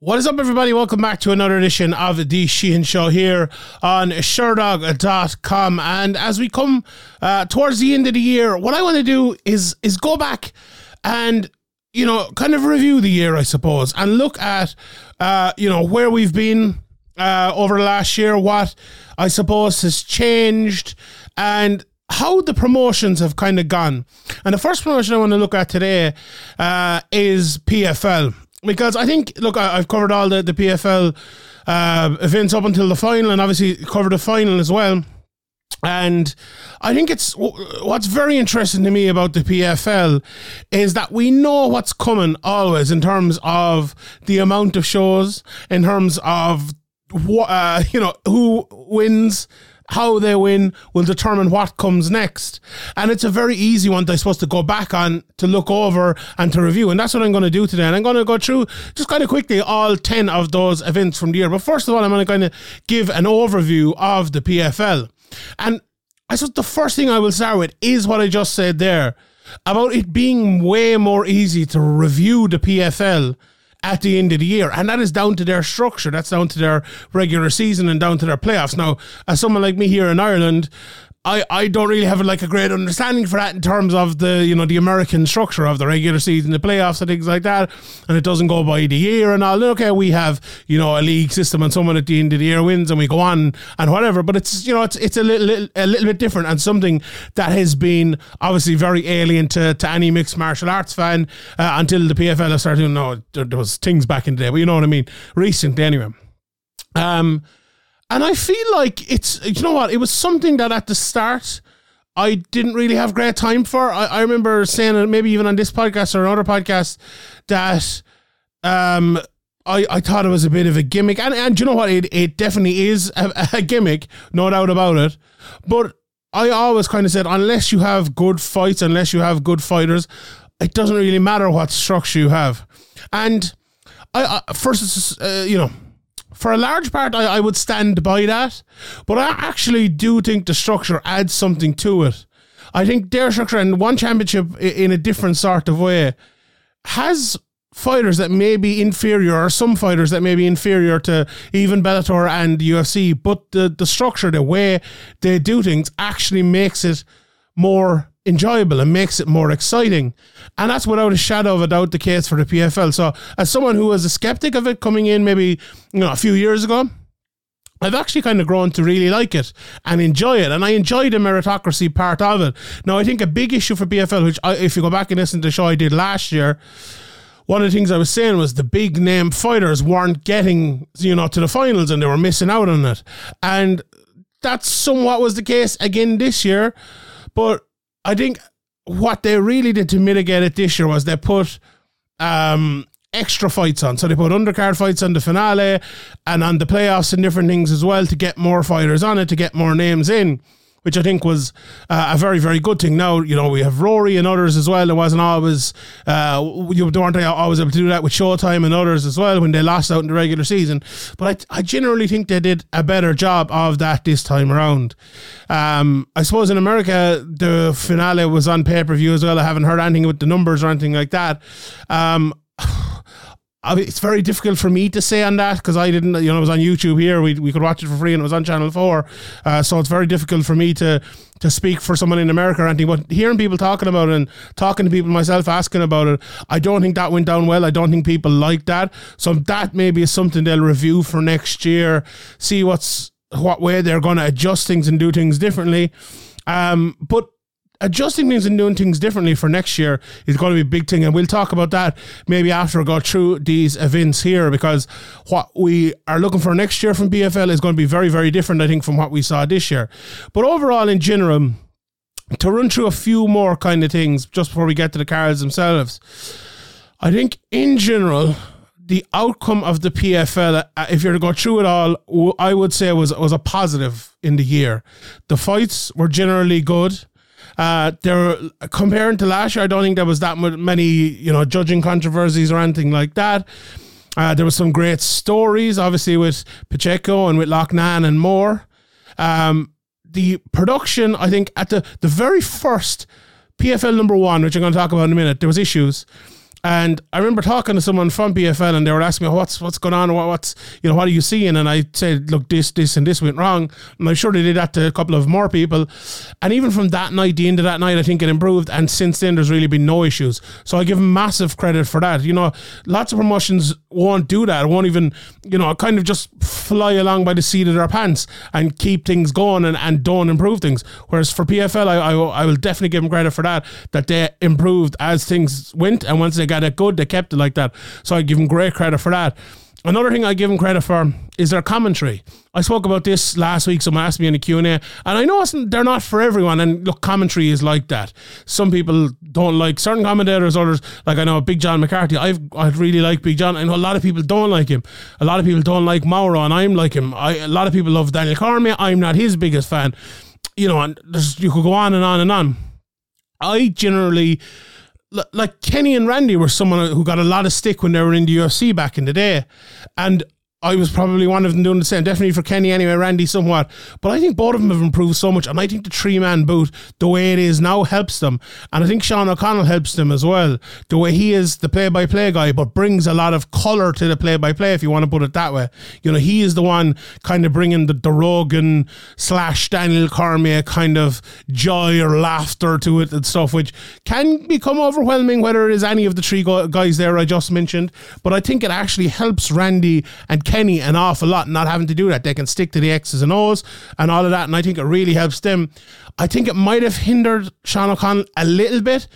What is up, everybody? Welcome back to another edition of the Sheehan Show here on Sherdog.com. And as we come uh, towards the end of the year, what I want to do is is go back and you know kind of review the year, I suppose, and look at uh, you know where we've been uh, over the last year, what I suppose has changed, and how the promotions have kind of gone. And the first promotion I want to look at today uh, is PFL because I think look, I, have covered all the the PFL uh, events up until the final, and obviously covered the final as well. And I think it's what's very interesting to me about the PFL is that we know what's coming always in terms of the amount of shows, in terms of what uh, you know who wins how they win will determine what comes next. And it's a very easy one, I suppose, to go back on, to look over and to review. And that's what I'm going to do today. And I'm going to go through just kind of quickly all 10 of those events from the year. But first of all, I'm going to kind of give an overview of the PFL. And I suppose the first thing I will start with is what I just said there about it being way more easy to review the PFL at the end of the year. And that is down to their structure. That's down to their regular season and down to their playoffs. Now, as someone like me here in Ireland, I, I don't really have like a great understanding for that in terms of the you know the American structure of the regular season, the playoffs and things like that, and it doesn't go by the year and all. Okay, we have you know a league system and someone at the end of the year wins and we go on and whatever, but it's you know it's it's a little, a little bit different and something that has been obviously very alien to, to any mixed martial arts fan uh, until the PFL started. You know, there, there was things back in the day, but you know what I mean. Recently, anyway. Um, and I feel like it's, you know what, it was something that at the start I didn't really have great time for. I, I remember saying it maybe even on this podcast or another podcast that um, I, I thought it was a bit of a gimmick. And, and you know what, it, it definitely is a, a gimmick, no doubt about it. But I always kind of said, unless you have good fights, unless you have good fighters, it doesn't really matter what structure you have. And I, I first, uh, you know, for a large part, I, I would stand by that. But I actually do think the structure adds something to it. I think their structure and one championship in a different sort of way has fighters that may be inferior or some fighters that may be inferior to even Bellator and UFC, but the, the structure, the way they do things actually makes it more enjoyable and makes it more exciting. And that's without a shadow of a doubt the case for the PFL. So, as someone who was a skeptic of it coming in maybe you know a few years ago, I've actually kind of grown to really like it and enjoy it, and I enjoy the meritocracy part of it. Now, I think a big issue for PFL, which I, if you go back and listen to the show I did last year, one of the things I was saying was the big name fighters weren't getting you know to the finals and they were missing out on it, and that's somewhat was the case again this year, but I think what they really did to mitigate it this year was they put um, extra fights on. So they put undercard fights on the finale and on the playoffs and different things as well to get more fighters on it, to get more names in which I think was uh, a very, very good thing. Now, you know, we have Rory and others as well. It wasn't always, uh, you weren't always able to do that with Showtime and others as well when they lost out in the regular season. But I, I generally think they did a better job of that this time around. Um, I suppose in America, the finale was on pay per view as well. I haven't heard anything with the numbers or anything like that. Um, it's very difficult for me to say on that because I didn't, you know, it was on YouTube here. We, we could watch it for free and it was on Channel 4. Uh, so it's very difficult for me to to speak for someone in America or anything. But hearing people talking about it and talking to people myself asking about it, I don't think that went down well. I don't think people like that. So that maybe is something they'll review for next year, see what's what way they're going to adjust things and do things differently. Um, but adjusting things and doing things differently for next year is going to be a big thing. And we'll talk about that maybe after I go through these events here because what we are looking for next year from PFL is going to be very, very different, I think, from what we saw this year. But overall, in general, to run through a few more kind of things just before we get to the cards themselves, I think in general, the outcome of the PFL, uh, if you're to go through it all, I would say was was a positive in the year. The fights were generally good. Uh, there, comparing to last year, I don't think there was that many, you know, judging controversies or anything like that. Uh, there was some great stories, obviously with Pacheco and with Loughnane and more. Um, the production, I think, at the the very first PFL number one, which I'm going to talk about in a minute, there was issues. And I remember talking to someone from PFL and they were asking me, what's what's going on? What, what's, you know, what are you seeing? And I said, look, this, this, and this went wrong. And I'm sure they did that to a couple of more people. And even from that night, the end of that night, I think it improved. And since then, there's really been no issues. So I give them massive credit for that. You know, lots of promotions won't do that. Won't even, you know, kind of just fly along by the seat of their pants and keep things going and, and don't improve things. Whereas for PFL, I, I, I will definitely give them credit for that, that they improved as things went. And once they got it good, they kept it like that. So I give them great credit for that. Another thing I give them credit for is their commentary. I spoke about this last week. Someone asked me in the Q&A, and I know they're not for everyone. And look, commentary is like that. Some people don't like certain commentators. Others, like I know Big John McCarthy. I've I really like Big John. I know a lot of people don't like him. A lot of people don't like Mauro, and I'm like him. I, a lot of people love Daniel Cormier. I'm not his biggest fan. You know, and you could go on and on and on. I generally like Kenny and Randy were someone who got a lot of stick when they were in the UFC back in the day, and I was probably one of them doing the same. Definitely for Kenny anyway, Randy somewhat. But I think both of them have improved so much. And I think the three man boot, the way it is now, helps them. And I think Sean O'Connell helps them as well. The way he is the play by play guy, but brings a lot of colour to the play by play, if you want to put it that way. You know, he is the one kind of bringing the, the Rogan slash Daniel Cormier kind of joy or laughter to it and stuff, which can become overwhelming, whether it is any of the three guys there I just mentioned. But I think it actually helps Randy and Kenny an awful lot not having to do that. They can stick to the X's and O's and all of that. And I think it really helps them. I think it might have hindered Sean O'Connell a little bit.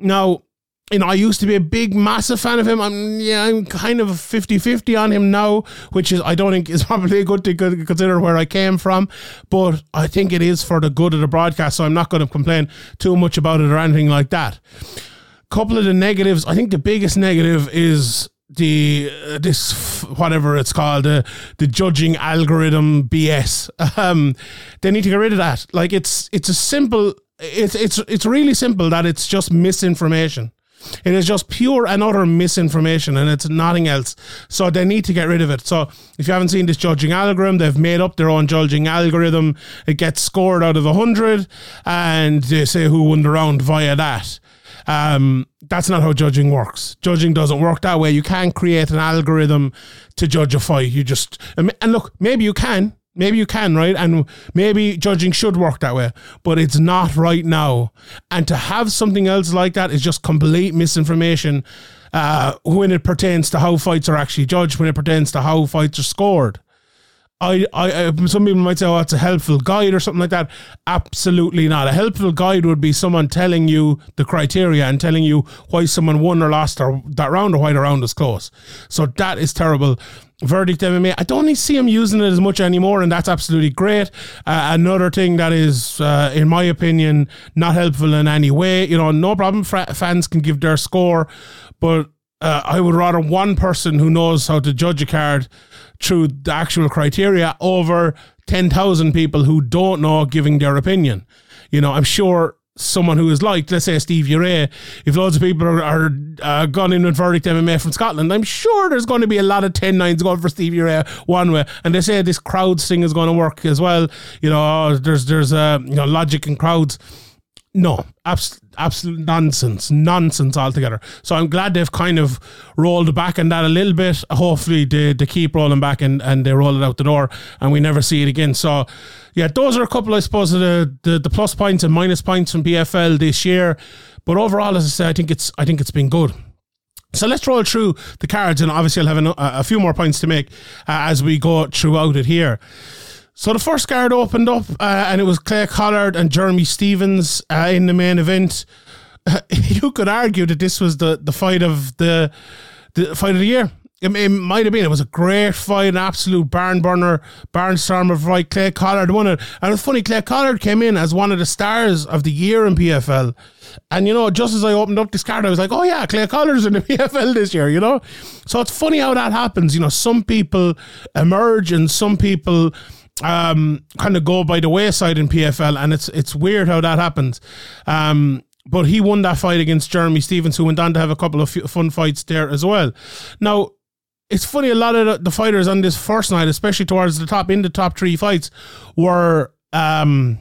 Now, you know, I used to be a big, massive fan of him. I'm, yeah, I'm kind of 50-50 on him now, which is, I don't think is probably a good thing to consider where I came from. But I think it is for the good of the broadcast, so I'm not going to complain too much about it or anything like that. Couple of the negatives, I think the biggest negative is the uh, this whatever it's called uh, the judging algorithm BS. Um, they need to get rid of that. Like it's it's a simple. It's it's it's really simple that it's just misinformation. It is just pure and utter misinformation, and it's nothing else. So they need to get rid of it. So if you haven't seen this judging algorithm, they've made up their own judging algorithm. It gets scored out of hundred, and they say who won the round via that. Um, that's not how judging works. Judging doesn't work that way. You can't create an algorithm to judge a fight. You just and look, maybe you can, maybe you can, right? And maybe judging should work that way, but it's not right now. And to have something else like that is just complete misinformation uh, when it pertains to how fights are actually judged, when it pertains to how fights are scored. I, I, some people might say, "Oh, it's a helpful guide or something like that." Absolutely not. A helpful guide would be someone telling you the criteria and telling you why someone won or lost or that round or why the round is close. So that is terrible. Verdict MMA. I don't see him using it as much anymore, and that's absolutely great. Uh, another thing that is, uh, in my opinion, not helpful in any way. You know, no problem. Fans can give their score, but uh, I would rather one person who knows how to judge a card through the actual criteria over 10,000 people who don't know giving their opinion. You know, I'm sure someone who is like, let's say Stevie Ray, if loads of people are, are uh, gone in with verdict MMA from Scotland, I'm sure there's going to be a lot of 10 nines going for Stevie Ray one way. And they say this crowds thing is going to work as well. You know, there's, there's, uh, you know, logic in crowds. No, abs- absolute nonsense, nonsense altogether. So I'm glad they've kind of rolled back on that a little bit. Hopefully they, they keep rolling back and, and they roll it out the door and we never see it again. So yeah, those are a couple, I suppose, of the, the, the plus points and minus points from PFL this year. But overall, as I said, I think it's I think it's been good. So let's roll through the cards, and obviously I'll have a, a few more points to make uh, as we go throughout it here. So the first card opened up, uh, and it was Clay Collard and Jeremy Stephens uh, in the main event. You could argue that this was the, the fight of the the fight of the year. It, it might have been. It was a great fight, an absolute barn burner, barnstormer fight. Clay Collard won it, and it's funny. Clay Collard came in as one of the stars of the year in PFL, and you know, just as I opened up this card, I was like, "Oh yeah, Clay Collard's in the PFL this year." You know, so it's funny how that happens. You know, some people emerge, and some people um, kind of go by the wayside in PFL, and it's it's weird how that happens. Um, but he won that fight against Jeremy Stephens, who went on to have a couple of fun fights there as well. Now, it's funny, a lot of the fighters on this first night, especially towards the top, in the top three fights, were. Um,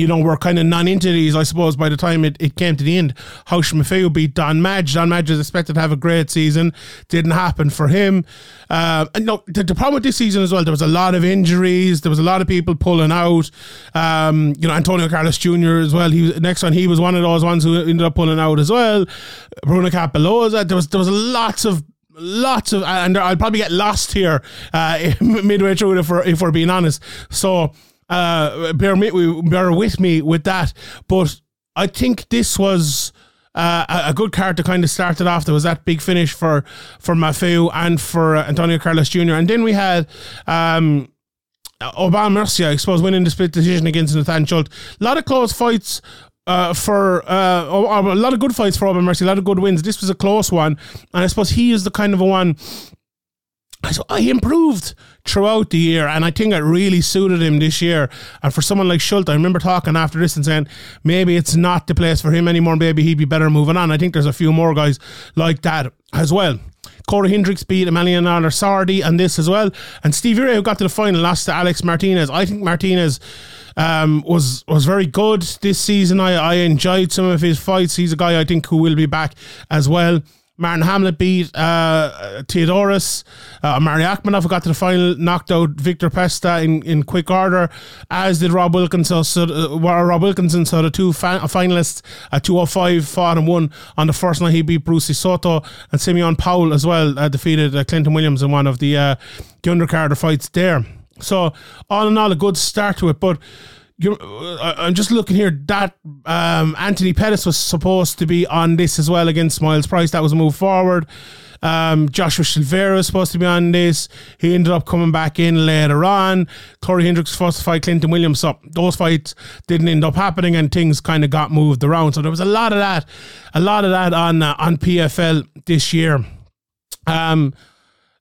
you know, were kind of non-entities, I suppose, by the time it, it came to the end. Raush Manfio beat Don Madge. Don Madge was expected to have a great season. Didn't happen for him. Uh, and no, the, the, problem with this season as well, there was a lot of injuries. There was a lot of people pulling out. Um, you know, Antonio Carlos Jr. as well. He was, next one, he was one of those ones who ended up pulling out as well. Bruno Cappelozza. There was there was lots of lots of, and I'll probably get lost here uh, midway through if we're, if we're being honest. So uh, bear, me, bear with me with that. But I think this was. Uh, a good card to kind of start it off. There was that big finish for for Manfio and for uh, Antonio Carlos Jr. And then we had um, Aubin Mercier, I suppose, winning the split decision against Nathan Schulte. A lot of close fights. Uh, for uh, a lot of good fights for Aubin Mercier, a lot of good wins. This was a close one, and I suppose he is the kind of a one so I improved throughout the year, and I think it really suited him this year. And for someone like Schulte, I remember talking after this and saying maybe it's not the place for him anymore. Maybe he'd be better moving on. I think there's a few more guys like that as well. Corey Hendricks beat Emiliano Sordi and this as well. And Stevie Ray, who got to the final, lost to Alex Martinez. I think Martinez um, was was very good this season. I, I enjoyed some of his fights. He's a guy I think who will be back as well. Martin Hamlet beat uh, Theodorus. Uh, Mari Akhmedov got to the final, knocked out Victor Pesta in, in quick order, as did Rob Wilkinson. So, uh, Rob Wilkinson, so the two fa- finalists at 205 fought and won. On the first night, he beat Bruce Soto and Simeon Powell as well, uh, defeated uh, Clinton Williams in one of the, uh, the fights there. So, all in all, a good start to it. But uh, I'm just looking here. That um, Anthony Pettis was supposed to be on this as well against Miles Price. That was a move forward. Um, Joshua Silveira was supposed to be on this. He ended up coming back in later on. Corey Hendricks was supposed to fight Clinton Williams. So those fights didn't end up happening, and things kind of got moved around. So there was a lot of that, a lot of that on uh, on PFL this year. Um,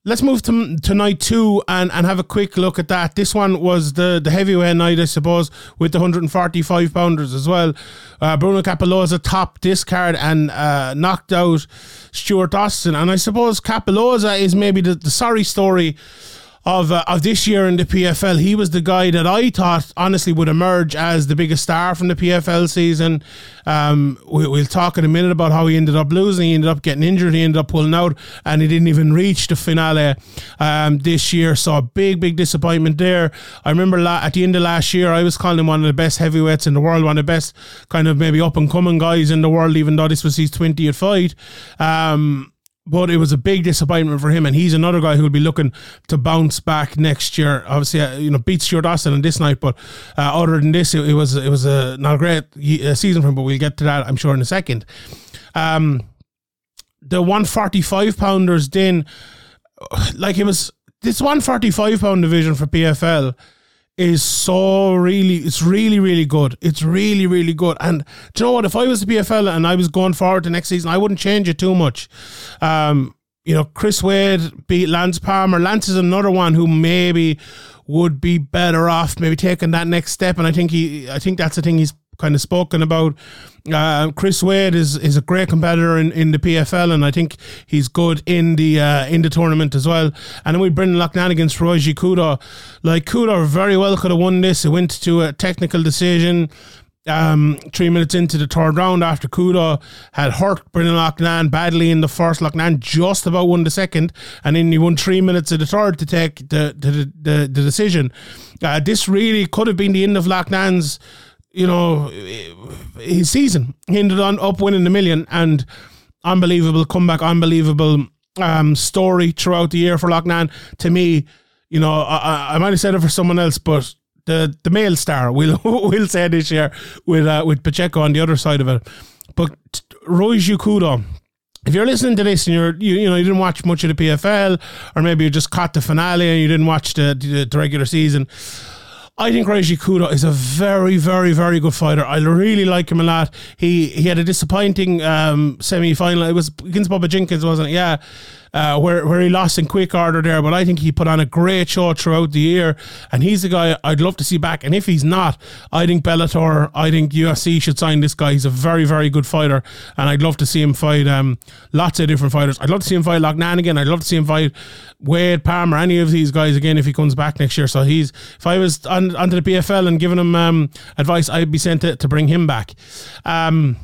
Let's move to, to night two and, and have a quick look at that. This one was the, the heavyweight night, I suppose, with the 145 pounders as well. Uh, Bruno Cappelozza topped this card and uh, knocked out Stuart Austin. And I suppose Cappelozza is maybe the, the sorry story of uh, of this year in the PFL. He was the guy that I thought honestly would emerge as the biggest star from the PFL season. Um, we, will talk in a minute about how he ended up losing. He ended up getting injured. He ended up pulling out, and he didn't even reach the finale um, this year. So a big, big disappointment there. I remember la- at the end of last year, I was calling him one of the best heavyweights in the world, one of the best kind of maybe up and coming guys in the world, even though this was his 20th fight. Um, but it was a big disappointment for him, and he's another guy who will be looking to bounce back next year. Obviously, uh, you know, beat Stuart Austin on this night, but uh, other than this, it, it, was it was a not a great uh, season for him. But we'll get to that, I'm sure, in a second. Um, the 145 pounders, then, like it was this 145 pound division for PFL is so really, it's really, really good. It's really, really good. And do you know what? If I was to be a fella and I was going forward to next season, I wouldn't change it too much. Um, you know, Chris Wade beat Lance Palmer. Lance is another one who maybe would be better off maybe taking that next step. And I think he, I think that's the thing he's kind of spoken about. Uh, Chris Wade is is a great competitor in, in the PFL, and I think he's good in the uh, in the tournament as well. And then we Brendan Loughnane against Ryoji Kudo. Like Kudo very well could have won this. It went to a technical decision. Um, three minutes into the third round after Kudo had hurt Brendan Loughnane badly in the first. Loughnane just about won the second, and then he won three minutes of the third to take the the, the, the decision. Uh, this really could have been the end of Loughnane's you know, his season. He ended on up winning the million and unbelievable comeback, unbelievable um, story throughout the year for Loughnane. To me, you know, I, I might have said it for someone else, but the the male star we'll we'll say this year with uh, with Pacheco on the other side of it. But Ryoji Kudo, if you're listening to this and you're you, you know you didn't watch much of the PFL, or maybe you just caught the finale and you didn't watch the the, the regular season. I think Ryoji Kudo is a very, very, very good fighter. I really like him a lot. He he had a disappointing um, semi final. It was against Bubba Jenkins, wasn't it? Yeah. Uh, where where he lost in quick order there. But I think he put on a great show throughout the year, and he's the guy I'd love to see back. And if he's not, I think Bellator, I think UFC should sign this guy. He's a very very good fighter, and I'd love to see him fight um, lots of different fighters. I'd love to see him fight Loughnane again. I'd love to see him fight Wade Palmer, any of these guys again if he comes back next year. So he's if I was on onto the PFL and giving him um, advice, I'd be sent to, to bring him back. Um,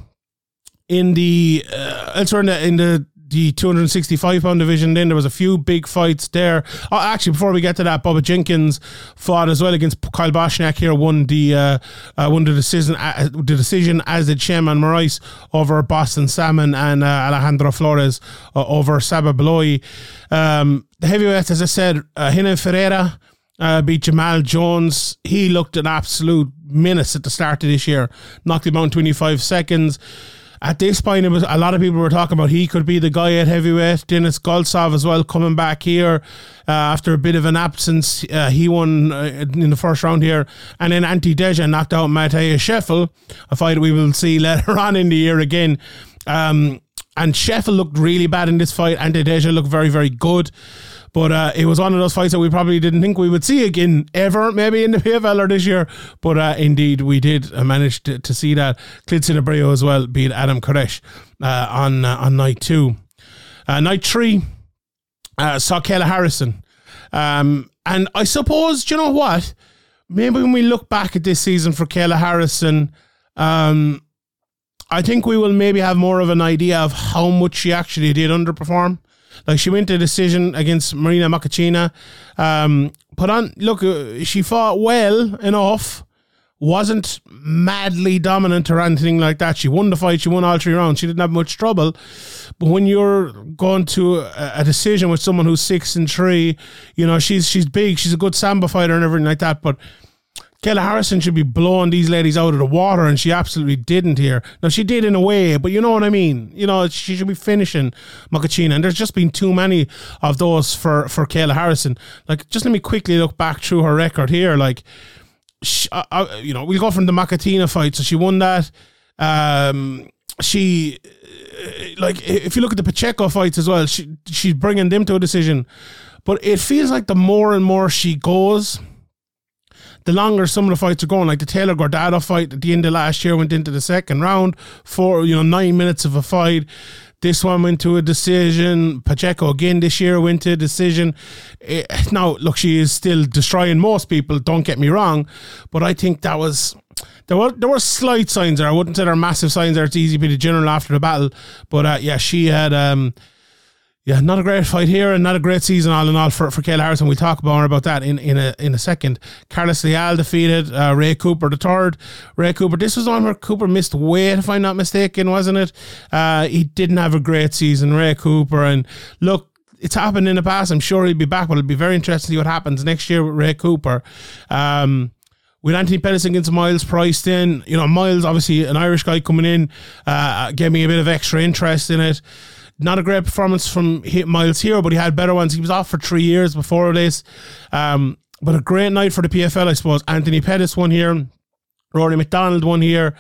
in the uh, elsewhere in the, in the the 265 pound division. Then there was a few big fights there. Oh, actually, before we get to that, Bubba Jenkins fought as well against Kyle Bochniak here. Won the uh, uh, won the decision uh, the decision as did Sheymon Moraes over Boston Salmon and uh, Alejandro Flores uh, over Saba Bloy. Um, the heavyweights, as I said, uh, Renan Ferreira. Beat Jamal Jones. He looked an absolute menace at the start of this year. Knocked him out in 25 seconds at this point, it was a lot of people were talking about he could be the guy at heavyweight. Dennis Goltsov as well coming back here uh, after a bit of an absence. Uh, he won uh, in the first round here, and then Ante Delija knocked out Matheus Scheffel, a fight we will see later on in the year again. Um, and Scheffel looked really bad in this fight. Ante Delija looked very, very good. But uh, it was one of those fights that we probably didn't think we would see again ever, maybe in the PFL or this year. But uh, indeed, we did uh, manage to, to see that. Klidson Abreu as well beat Adam Koresh uh, on uh, on night two. Uh, night three saw Kayla Harrison. Um, and I suppose, do you know what? Maybe when we look back at this season for Kayla Harrison, um, I think we will maybe have more of an idea of how much she actually did underperform. Like she went to a decision against Marina Mokhnatkina. Um, put on, look, uh, she fought well enough. Wasn't madly dominant or anything like that. She won the fight. She won all three rounds. She didn't have much trouble. But when you're going to a, a decision with someone who's six and three, you know she's she's big. She's a good sambo fighter and everything like that. But Kayla Harrison should be blowing these ladies out of the water, and she absolutely didn't here. Now, she did in a way, but you know what I mean? You know, she should be finishing Mokhnatkina, and there's just been too many of those for, for Kayla Harrison. Like, just let me quickly look back through her record here. Like, she, uh, uh, you know, we'll go from the Mokhnatkina fight. So she won that. Um, she, uh, like, if you look at the Pacheco fights as well, she she's bringing them to a decision. But it feels like the more and more she goes – the longer some of the fights are going, like the Taylor Guardado fight at the end of last year went into the second round for you know nine minutes of a fight. This one went to a decision. Pacheco again this year went to a decision. It, eh, now, look, she is still destroying most people. Don't get me wrong, but I think that was there were there were slight signs there. I wouldn't say there are massive signs there. It's easy to be the general after the battle, but uh, yeah, she had. Um, yeah, not a great fight here and not a great season all in all for, for Kayla Harrison. We'll talk more about that in, in a in a second. Carlos Leal defeated uh, Ray Cooper the third. Ray Cooper, this was the one where Cooper missed weight, if I'm not mistaken, wasn't it? Uh, he didn't have a great season, Ray Cooper. And look, it's happened in the past. I'm sure he'll be back, but it'll be very interesting to see what happens next year with Ray Cooper. Um, with Anthony Pettis against Miles priced in, you know, Miles, obviously an Irish guy coming in, uh, gave me a bit of extra interest in it. Not a great performance from Miles here, but he had better ones. He was off for three years before this. Um, but a great night for the PFL, I suppose. Anthony Pettis won here. Rory MacDonald won here.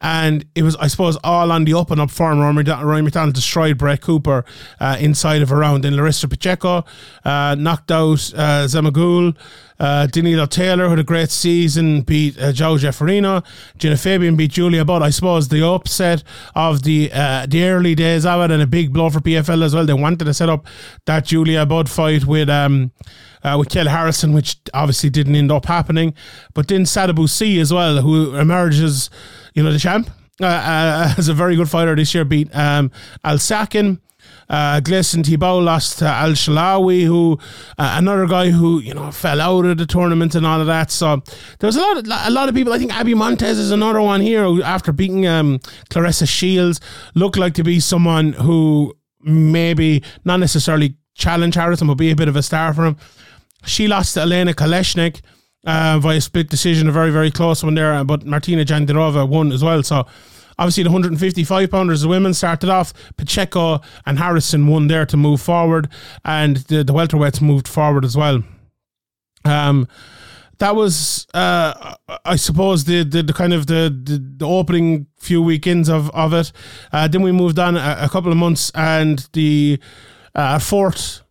And it was, I suppose, all on the up and up form. Rory MacDonald destroyed Brett Cooper uh, inside of a round. Then Larissa Pacheco uh, knocked out uh, Zhumagul. Uh, Danilo Taylor, had a great season, beat uh, Joe Jefferino. Gina Fabian beat Julia Budd. I suppose the upset of the uh, the early days of it and a big blow for PFL as well. They wanted to set up that Julia Budd fight with um, uh, with Kayla Harrison, which obviously didn't end up happening. But then Sadibou Sy as well, who emerges you know, the champ. Uh, uh, as a very good fighter this year, beat um, Al Sakin. Uh, Gleison Tibau lost to Al Shalawi, who uh, another guy who you know fell out of the tournament and all of that. So there was a lot of a lot of people. I think Abby Montez is another one here who, after beating um, Claressa Shields, looked like to be someone who maybe not necessarily challenge Harrison, but be a bit of a star for him. She lost to Elena Kolesnik uh, via split decision, a very, very close one there. But Martina Jandiroba won as well. So obviously the 155 pounders, the women started off. Pacheco and Harrison won there to move forward, and the, the welterweights moved forward as well. Um, that was, uh, I suppose, the, the, the kind of the, the, the, opening few weekends of, of it. Uh, then we moved on a, a couple of months, and the uh, fourth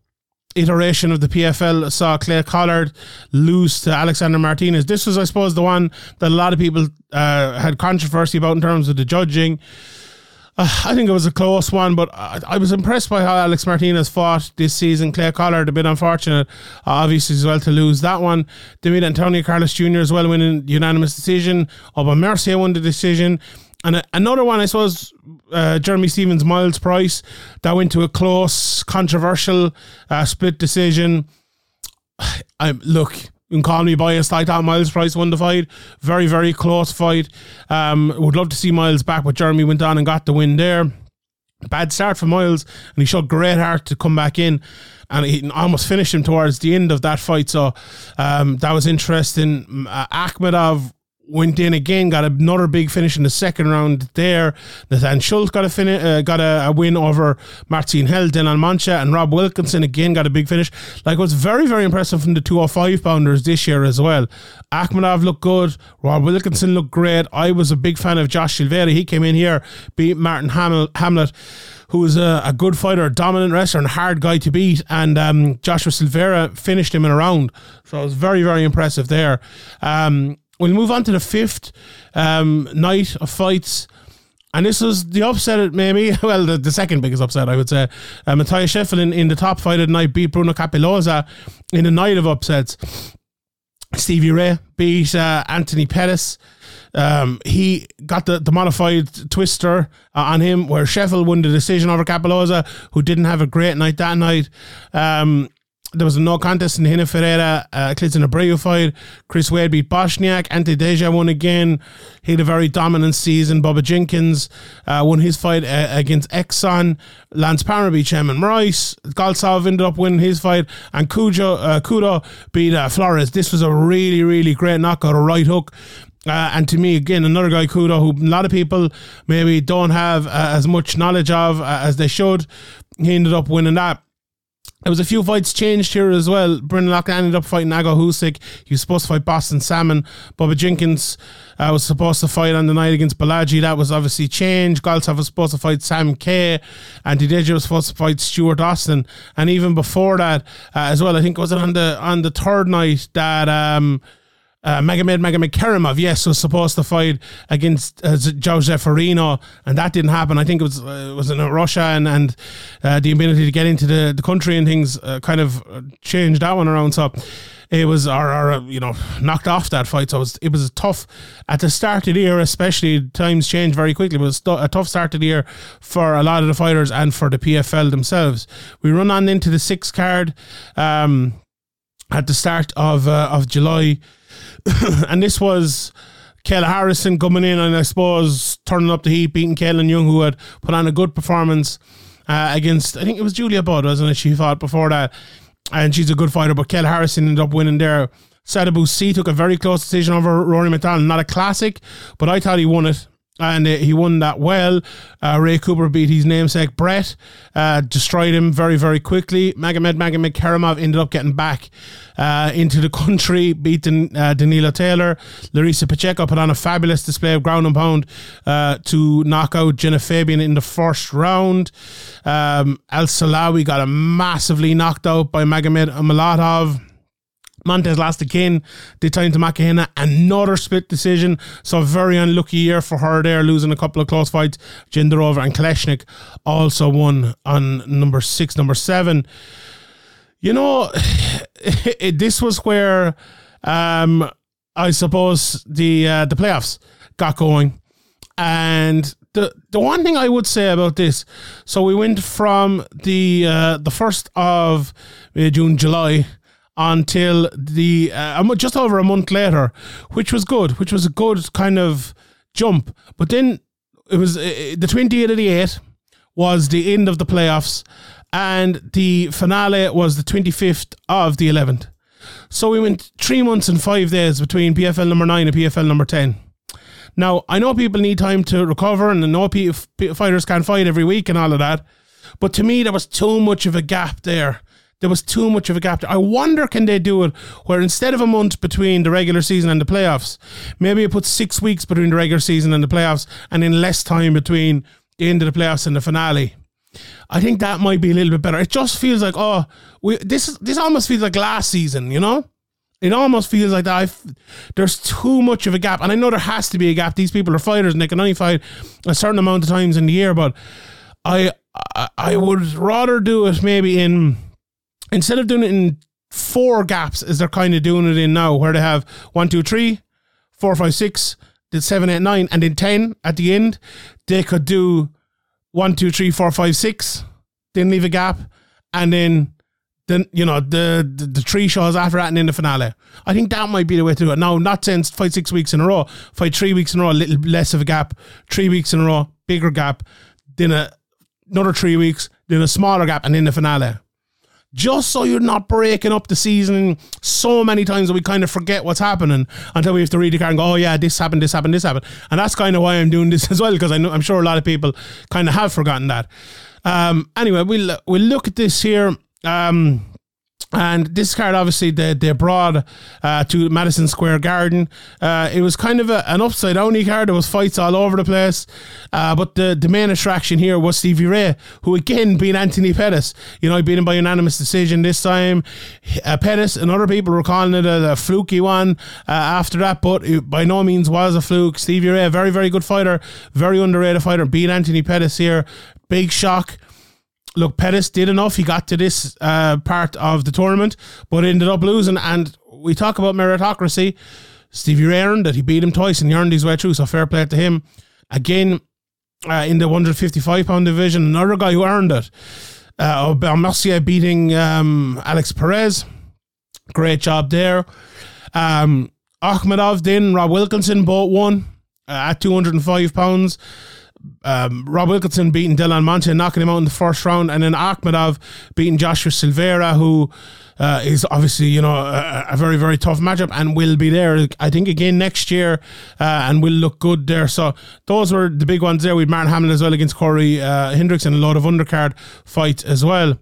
iteration of the PFL saw Clay Collard lose to Alexander Martinez. This was, I suppose, the one that a lot of people uh, had controversy about in terms of the judging. Uh, I think it was a close one, but I, I, was impressed by how Alex Martinez fought this season. Clay Collard, a bit unfortunate, uh, obviously, as well, to lose that one. David Antonio Carlos Jr. as well, winning unanimous decision. Mercier won the decision. And a, another one, I suppose, uh, Jeremy Stephens, Miles Price, that went to a close, controversial uh, split decision. I look, you can call me biased. I thought Miles Price won the fight. Very, very close fight. Um, would love to see Miles back, but Jeremy went on and got the win there. Bad start for Miles, and he showed great heart to come back in, and he almost finished him towards the end of that fight. So um, that was interesting. Uh, Akhmedov went in again, got another big finish in the second round there. Nathan Schulte got a uh, got a, a, win over Martin Held, Dylan Mancha, and Rob Wilkinson again got a big finish. Like was very, very impressive from the 205 pounders this year as well. Akhmedov looked good. Rob Wilkinson looked great. I was a big fan of Josh Silveira. He came in here, beat Martin Hamel- Hamlet who was a, a, good fighter, dominant wrestler, and hard guy to beat. And um, Joshua Silveira finished him in a round. So it was very, very impressive there. Um, We'll move on to the fifth um, night of fights. And this was the upset, maybe. Well, the, the second biggest upset, I would say. Uh, Matheus Scheffel in, the top fight of the night beat Bruno Cappelozza in the night of upsets. Stevie Ray beat uh, Anthony Pettis. Um, he got the, the modified twister uh, on him, where Scheffel won the decision over Cappelozza, who didn't have a great night that night. Um, there was a no contest in the Renan Ferreira, uh, Klidson Abreu fight. Chris Wade beat Bochniak. Ante Delija won again. He had a very dominant season. Bubba Jenkins uh, won his fight uh, against Exxon. Lance Palmer beat Shamon Rice. Goltsov ended up winning his fight. And Cujo, uh, Kudo beat uh, Flores. This was a really, really great knockout, a right hook. Uh, and to me, again, another guy, Kudo, who a lot of people maybe don't have uh, as much knowledge of uh, as they should. He ended up winning that. There was a few fights changed here as well. Brendan Loughnane ended up fighting Ago Usyk. He was supposed to fight Boston Salmon. Bubba Jenkins uh, was supposed to fight on the night against Balaji. That was obviously changed. Goltsov was supposed to fight Sam K. And Dideja was supposed to fight Stuart Austin. And even before that, uh, as well, I think was it on the on the third night that um, uh, Magomed Magomedkerimov, yes, was supposed to fight against uh, Jose Farino, and that didn't happen. I think it was uh, it was in Russia, and and uh, the ability to get into the, the country and things uh, kind of uh, changed that one around. So it was or, or you know knocked off that fight. So it was it was tough at the start of the year, especially times change very quickly. It was a tough start of the year for a lot of the fighters and for the PFL themselves. We run on into the sixth card um, at the start of of July. and this was Kayla Harrison coming in and I suppose turning up the heat, beating Kaitlin Young, who had put on a good performance uh, against, I think it was Julia Budd, wasn't it? She fought before that. And she's a good fighter, but Kayla Harrison ended up winning there. Sadibou Sy took a very close decision over Rory MacDonald. Not a classic, but I thought he won it and uh, he won that well. Uh, Ray Cooper beat his namesake Brett, uh, destroyed him very, very quickly. Magomed Magomedkerimov ended up getting back uh, into the country, beat uh, Danilo Taylor. Larissa Pacheco put on a fabulous display of ground and pound uh, to knock out Jenna Fabian in the first round. Um, Al Salawi got a massively knocked out by Magomed Malatov. Montez lost again, this time to Mokhnatkina. Another split decision. So very unlucky year for her there, losing a couple of close fights. Jinderova and Kolesnik also won on number six, number seven. You know, it, this was where um, I suppose the uh, the playoffs got going. And the the one thing I would say about this, so we went from the uh, the first of uh, June, July until the uh, just over a month later, which was good, which was a good kind of jump. But then it was uh, the 28th of the 8th was the end of the playoffs, and the finale was the 25th of the 11th. So we went three months and five days between PFL number nine and PFL number 10. Now, I know people need time to recover, and I know fighters can't fight every week and all of that. But to me, there was too much of a gap there there was too much of a gap. I wonder can they do it where instead of a month between the regular season and the playoffs, maybe you put six weeks between the regular season and the playoffs, and in less time between the end of the playoffs and the finale. I think that might be a little bit better. It just feels like oh, we, this this almost feels like last season, you know. It almost feels like that. I've, there's too much of a gap, and I know there has to be a gap. These people are fighters, and they can only fight a certain amount of times in the year. But I, I, I would rather do it maybe in instead of doing it in four gaps, as they're kind of doing it in now, where they have one, two, three, four, five, six, did seven, eight, nine, and then ten at the end. They could do one, two, three, four, five, six, then leave a gap, and then then you know the, the, the three shows after that and then the finale. I think that might be the way to do it. Now, not saying fight six weeks in a row, fight three weeks in a row, a little less of a gap. Three weeks in a row, bigger gap. Then a, another three weeks, then a smaller gap, and then the finale. Just so you're not breaking up the season so many times that we kind of forget what's happening until we have to read the card and go, oh yeah, this happened, this happened, this happened. And that's kind of why I'm doing this as well, because I know, I'm sure a lot of people kind of have forgotten that. Um, anyway, we'll, we'll look at this here. Um, and this card, obviously, they, they brought uh, to Madison Square Garden. Uh, it was kind of a, an upside down card. There was fights all over the place. Uh, but the, the main attraction here was Stevie Ray, who again beat Anthony Pettis. You know, he beat him by unanimous decision this time. Uh, Pettis and other people were calling it a, a fluky one uh, after that, but it by no means was a fluke. Stevie Ray, very, very good fighter, very underrated fighter, beat Anthony Pettis here. Big shock look, Pettis did enough. He got to this uh, part of the tournament, but ended up losing. And we talk about meritocracy. Stevie Ray it. He beat him twice and he earned his way through. So fair play to him. Again, uh, in the 155 pound division, another guy who earned it. Uh, Mercier beating um, Alex Perez. Great job there. Um, Akhmedov, then Rob Wilkinson both won uh, at 205 pounds um, Rob Wilkinson beating Dylan Monte, knocking him out in the first round, and then Akhmedov beating Joshua Silveira, who uh, is obviously you know a, a, very very tough matchup and will be there. I think again next year uh, and will look good there. So those were the big ones there. With Martin Hamlin as well against Corey uh, Hendricks and a lot of undercard fight as well.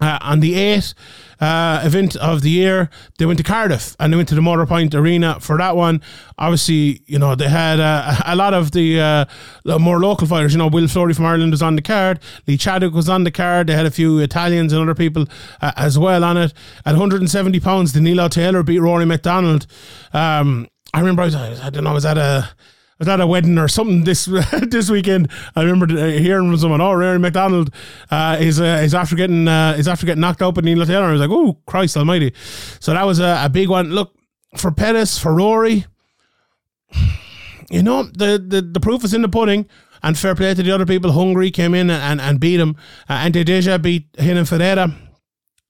Uh, on the eighth uh, event of the year, they went to Cardiff and they went to the Motorpoint Arena for that one. Obviously, you know, they had uh, a lot of the, uh, more local fighters. You know, Will Fleury from Ireland was on the card, Lee Chadwick was on the card. They had a few Italians and other people uh, as well on it. At 170 pounds, Danilo Taylor beat Rory MacDonald. Um, I remember, I, was, I don't know, was that a was at a wedding or something this this weekend. I remember hearing from someone, "Oh, Rory MacDonald uh, is uh, is after getting uh, is after getting knocked out by Neil Taylor." I was like, "Oh, Christ Almighty!" So that was a, a big one. Look for Pettis, for Rory. You know the, the the proof is in the pudding. And fair play to the other people. Hungary came in and, and beat him. Uh, Ante Delija beat Renan Ferreira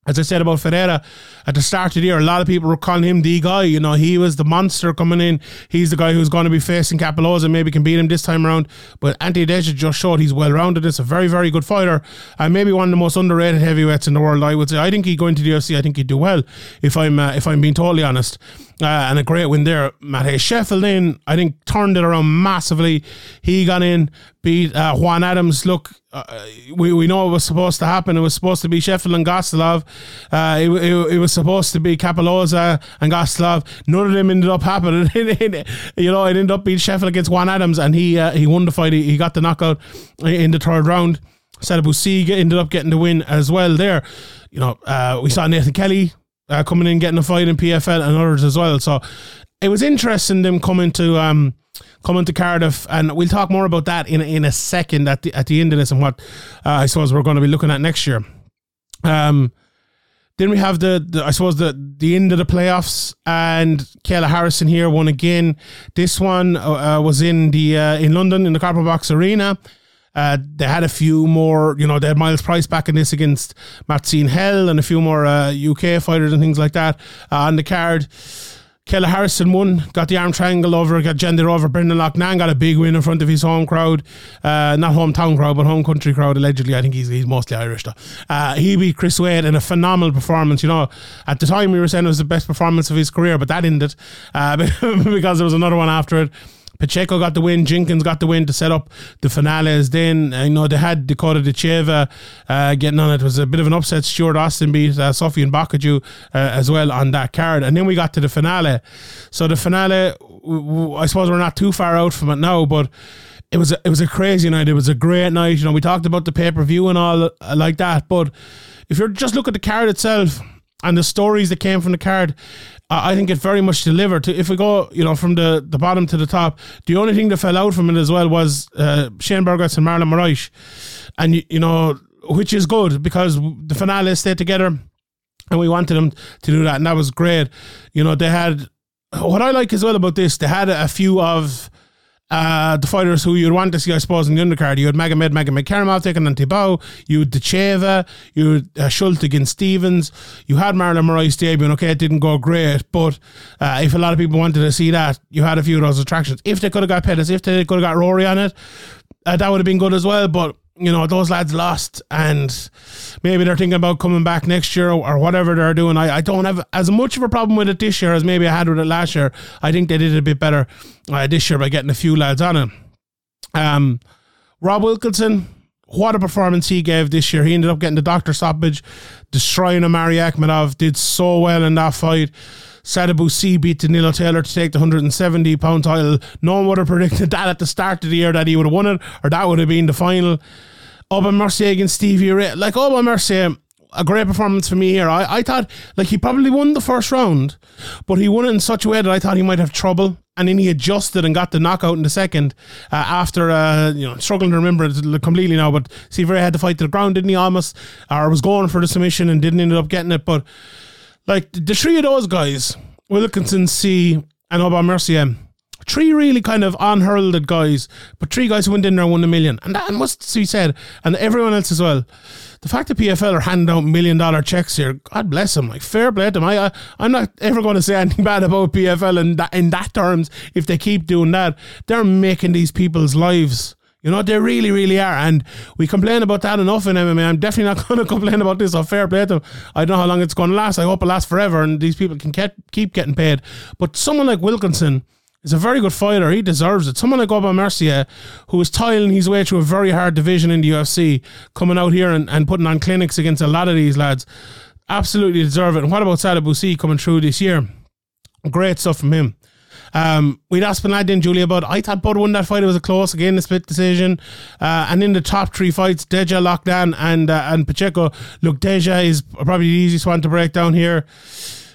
as I said about Ferreira at the start of the year, a lot of people were calling him the guy. You know, he was the monster coming in. He's the guy who's going to be facing Cappelozza and maybe can beat him this time around. But Ante Delija just showed he's well rounded. It's a very, very good fighter and maybe one of the most underrated heavyweights in the world. I would say. I think he'd go into the UFC. I think he'd do well if I'm uh, if I'm being totally honest. Uh, and a great win there. Matt Scheffel in, I think, turned it around massively. He got in, beat uh, Juan Adams. Look, uh, we, we know it was supposed to happen. It was supposed to be Scheffel and Goltsov. Uh, it, it, it, was supposed to be Cappelozza and Goltsov. None of them ended up happening. you know, it ended up being Scheffel against Juan Adams, and he uh, he won the fight. He, he got the knockout in the third round. Sadibou Sy ended up getting the win as well there. You know, uh, we saw Nathan Kelly uh, coming in getting a fight in PFL and others as well. So it was interesting them coming to um, coming to Cardiff, and we'll talk more about that in in a second at the at the end of this and what uh, I suppose we're going to be looking at next year. Um, then we have the, the, I suppose the the end of the playoffs and Kayla Harrison here won again. This one uh, was in the uh, in London in the Copper Box Arena. Uh, they had a few more, you know, they had Miles Price back in this against Martine Hell and a few more uh, UK fighters and things like that uh, on the card. Kayla Harrison won, got the arm triangle over, got gender over. Brendan Loughnane got a big win in front of his home crowd. Uh, not hometown crowd, but home country crowd, allegedly. I think he's, he's mostly Irish, though. Uh, he beat Chris Wade in a phenomenal performance. You know, at the time we were saying it was the best performance of his career, but that ended uh, because there was another one after it. Pacheco got the win. Jenkins got the win to set up the finales. Then I know they had Dakota Ditcheva uh, getting on it. it. was a bit of an upset. Stuart Austin beat uh, and Bakaju uh, as well on that card. And then we got to the finale. So the finale, I suppose we're not too far out from it now, but it was a, it was a crazy night. It was a great night. You know, we talked about the pay per view and all uh, like that. But if you're just look at the card itself and the stories that came from the card, I think it very much delivered. If we go, you know, from the, the bottom to the top, the only thing that fell out from it as well was uh, Shane Burgos and Marlon Moraes, and you, you know, which is good because the finale stayed together, and we wanted them to do that, and that was great. You know, they had what I like as well about this. They had a few of uh, the fighters who you'd want to see, I suppose, in the undercard. You had Magomed Magomedkerimov taking on Tibau. You had Ditcheva. You had uh, Schulte against Stephens. You had Marlon Moraes debuting. Okay, it didn't go great, but uh, if a lot of people wanted to see that, you had a few of those attractions. If they could have got Pettis, if they could have got Rory on it, uh, that would have been good as well. But you know, those lads lost and maybe they're thinking about coming back next year or, whatever they're doing. I, I don't have as much of a problem with it this year as maybe I had with it last year. I think they did a bit better uh, this year by getting a few lads on it. Um, Rob Wilkinson, what a performance he gave this year. He ended up getting the doctor stoppage, destroying Omari Akhmedov, did so well in that fight. Sadibou Sy beat Dilano Taylor to take the 170 pound title. No one would have predicted that at the start of the year that he would have won it or that would have been the final. Aubin Mercier against Stevie Ray. Like Aubin Mercier, a great performance for me here. I, I thought like he probably won the first round, but he won it in such a way that I thought he might have trouble. And then he adjusted and got the knockout in the second uh, after uh, you know struggling to remember it completely now. But Stevie Ray had to fight to the ground, didn't he? Almost or was going for the submission and didn't end up getting it. But like the three of those guys, Wilkinson, Sy, and Aubin Mercier um, Three really kind of unheralded guys, but three guys who went in there and won a million. And that must be said, and everyone else as well. The fact that PFL are handing out million dollar checks here, God bless them. Like fair play to them. I, I I'm not ever going to say anything bad about PFL in that in that terms. If they keep doing that, they're making these people's lives. You know, they really, really are. And we complain about that enough in MMA. I'm definitely not going to complain about this. A fair play to them. I don't know how long it's going to last. I hope it lasts forever and these people can get, keep getting paid. But someone like Wilkinson, is a very good fighter. He deserves it. Someone like Aubin Mercier, who is tiling his way through a very hard division in the UFC, coming out here and, and putting on clinics against a lot of these lads, absolutely deserve it. And what about Sada coming through this year? Great stuff from him. Um, we'd Aspen Ladd and Julia Budd. I thought Budd won that fight. It was a close again, a split decision. Uh, and in the top three fights, Delija Loughnane, and uh, and Pacheco. Look, Delija is probably the easiest one to break down here.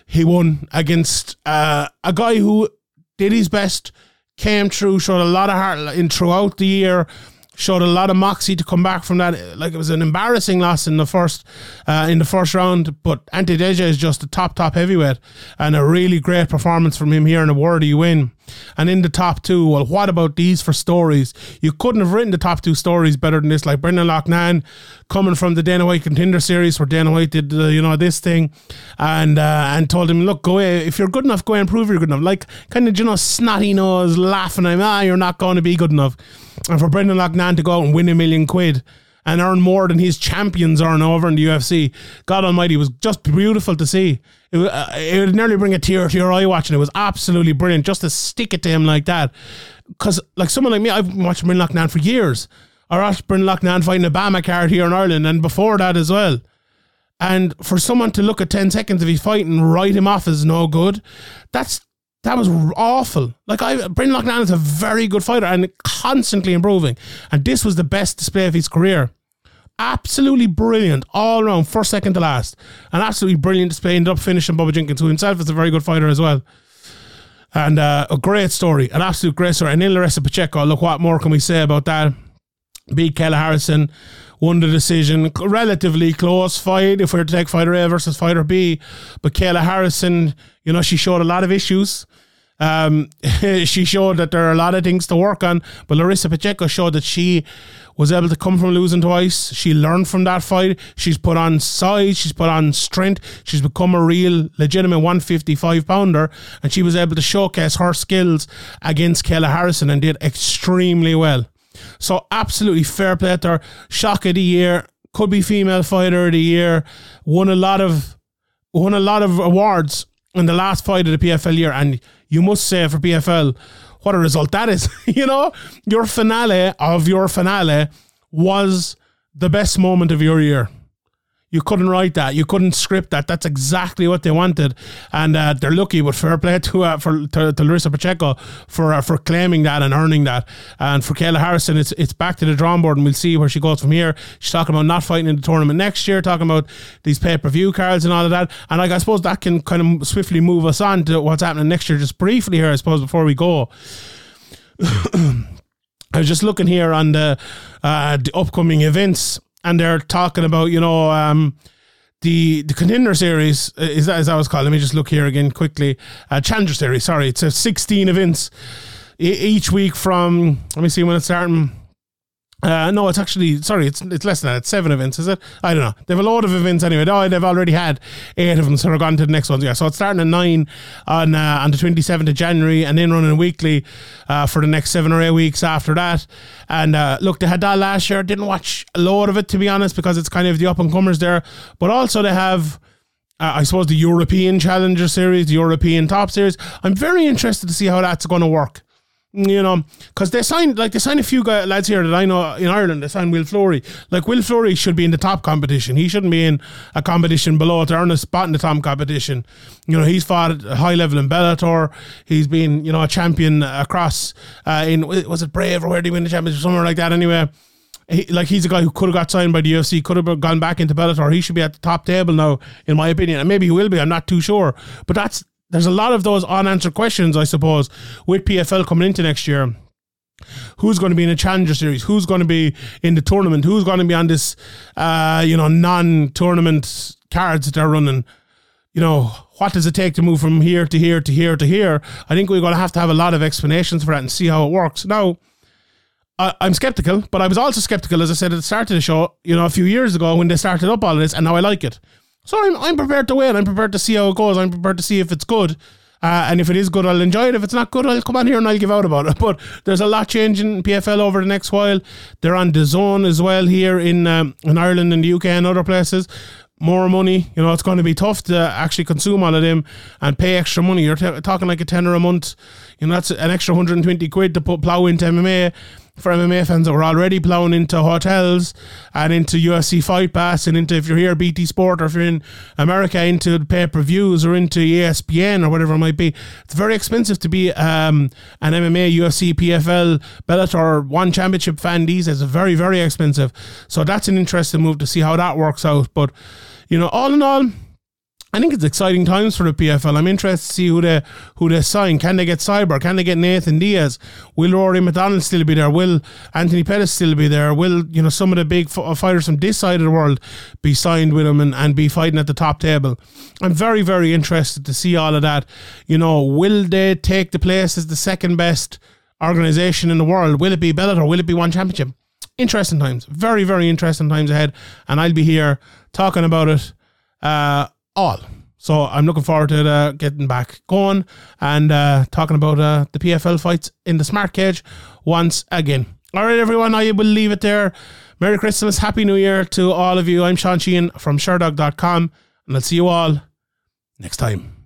He won against uh, a guy who did his best, came through, showed a lot of heart in throughout the year, showed a lot of moxie to come back from that. Like it was an embarrassing loss in the first uh, in the first round, but Ante Delija is just a top top heavyweight and a really great performance from him here in a worthy win. And in the top two, well, what about these for stories? You couldn't have written the top two stories better than this. Like Brendan Loughnane coming from the Dana White Contender Series, where Dana White did, uh, you know, this thing, and uh, and told him, look, go away. If you're good enough, go and prove you're good enough. Like kind of, you know, snotty nose, laughing at him, ah, you're not going to be good enough. And for Brendan Loughnane to go out and win a million quid and earn more than his champions earn over in the UFC. God Almighty was just beautiful to see. It, uh, it would nearly bring a tear to your eye watching. It was absolutely brilliant just to stick it to him like that. Because like someone like me, I've watched Brendan Loughnane for years. I watched Brendan Loughnane fighting a BAMMA card here in Ireland and before that as well. And for someone to look at 10 seconds of his fight and write him off as no good, that's that was awful. Like I, Loughnane is a very good fighter and constantly improving. And this was the best display of his career. Absolutely brilliant all around, first, second to last. An absolutely brilliant display. Ended up finishing Bubba Jenkins, who himself is a very good fighter as well. And uh, a great story, an absolute great story. And in Larissa Pacheco, look, what more can we say about that? Beat Kayla Harrison, won the decision. Relatively close fight if we were to take fighter A versus fighter B. But Kayla Harrison, you know, she showed a lot of issues. Um, she showed that there are a lot of things to work on, but Larissa Pacheco showed that she was able to come from losing twice. She learned from that fight. She's put on size, she's put on strength. She's become a real, legitimate 155 pounder, and she was able to showcase her skills against Kayla Harrison and did extremely well. So, absolutely fair play to her. Shock of the year, could be female fighter of the year. Won a lot of won a lot of awards in the last fight of the PFL year, and you must say for PFL what a result that is. you know, your finale of your finale was the best moment of your year. You couldn't write that. You couldn't script that. That's exactly what they wanted, and uh, they're lucky. But fair play to uh, for to, to Larissa Pacheco for uh, for claiming that and earning that. And for Kayla Harrison, it's it's back to the drawing board, and we'll see where she goes from here. She's talking about not fighting in the tournament next year, talking about these pay per view cards and all of that. And like I suppose that can kind of swiftly move us on to what's happening next year. Just briefly here, I suppose, before we go. I was just looking here on the uh, the upcoming events and they're talking about you know um, the the contender series is that as I was called. Let me just look here again quickly. Uh, Challenger series, sorry, it's a 16 events each week from. Let me see when it's starting. Uh, no, it's actually sorry, it's it's less than that. It's seven events, is it? I don't know. They have a load of events anyway. No, they've already had eight of them, so they're gone to the next ones. Yeah, so it's starting at nine on uh, on the twenty seventh of January, and then running weekly uh, for the next seven or eight weeks after that. And uh, look, they had that last year. Didn't watch a lot of it to be honest, because it's kind of the up and comers there. But also they have. Uh, I suppose the European Challenger Series, the European Top Series. I'm very interested to see how that's going to work you know, because they signed like they signed a few guys, lads here that I know in Ireland. They signed Will Fleury. Like Will Fleury should be in the top competition. He shouldn't be in a competition below to earn a spot in the top competition. You know, he's fought at a high level in Bellator. He's been you know a champion across uh, in was it Brave or where did he win the championship somewhere like that anyway. He, like he's a guy who could have got signed by the UFC, could have gone back into Bellator. He should be at the top table now, in my opinion, and maybe he will be. I'm not too sure, but that's there's a lot of those unanswered questions, I suppose, with PFL coming into next year. Who's going to be in a challenger series? Who's going to be in the tournament? Who's going to be on this, uh, you know, non-tournament cards that they're running? You know, what does it take to move from here to here to here to here? I think we're going to have to have a lot of explanations for that and see how it works. Now, I, I'm skeptical, but I was also skeptical, as I said at the start of the show, you know, a few years ago when they started up all this, and now I like it. So I'm, I'm prepared to wait. I'm prepared to see how it goes. I'm prepared to see if it's good. Uh, and if it is good, I'll enjoy it. If it's not good, I'll come on here and I'll give out about it. But there's a lot changing in PFL over the next while. They're on DAZN as well here in um, in Ireland and the UK and other places. More money, you know, it's going to be tough to actually consume all of them and pay extra money. You're t- talking like a tenner a month. You know, that's an extra 120 quid to put plow into MMA for MMA fans that were already plowing into hotels and into UFC Fight Pass and into if you're here BT Sport or if you're in America into pay per views or into ESPN or whatever it might be. It's very expensive to be um, an MMA, UFC, PFL, Bellator one championship fan these days. It's very very expensive. So that's an interesting move to see how that works out. But you know, all in all I think it's exciting times for the PFL. I'm interested to see who they who they sign. Can they get Cyborg? Can they get Nathan Diaz? Will Rory MacDonald still be there? Will Anthony Pettis still be there? Will you know some of the big fighters from this side of the world be signed with him and, and be fighting at the top table? I'm very very interested to see all of that. You know, will they take the place as the second best organization in the world? Will it be Bellator? Will it be one championship? Interesting times, very very interesting times ahead, and I'll be here talking about it. Uh, all. So I'm looking forward to uh, getting back going and uh, talking about uh, the PFL fights in the smart cage once again. All right, everyone, I will leave it there. Merry Christmas, Happy New Year to all of you. I'm Sean Sheehan from Sherdog.com, and I'll see you all next time.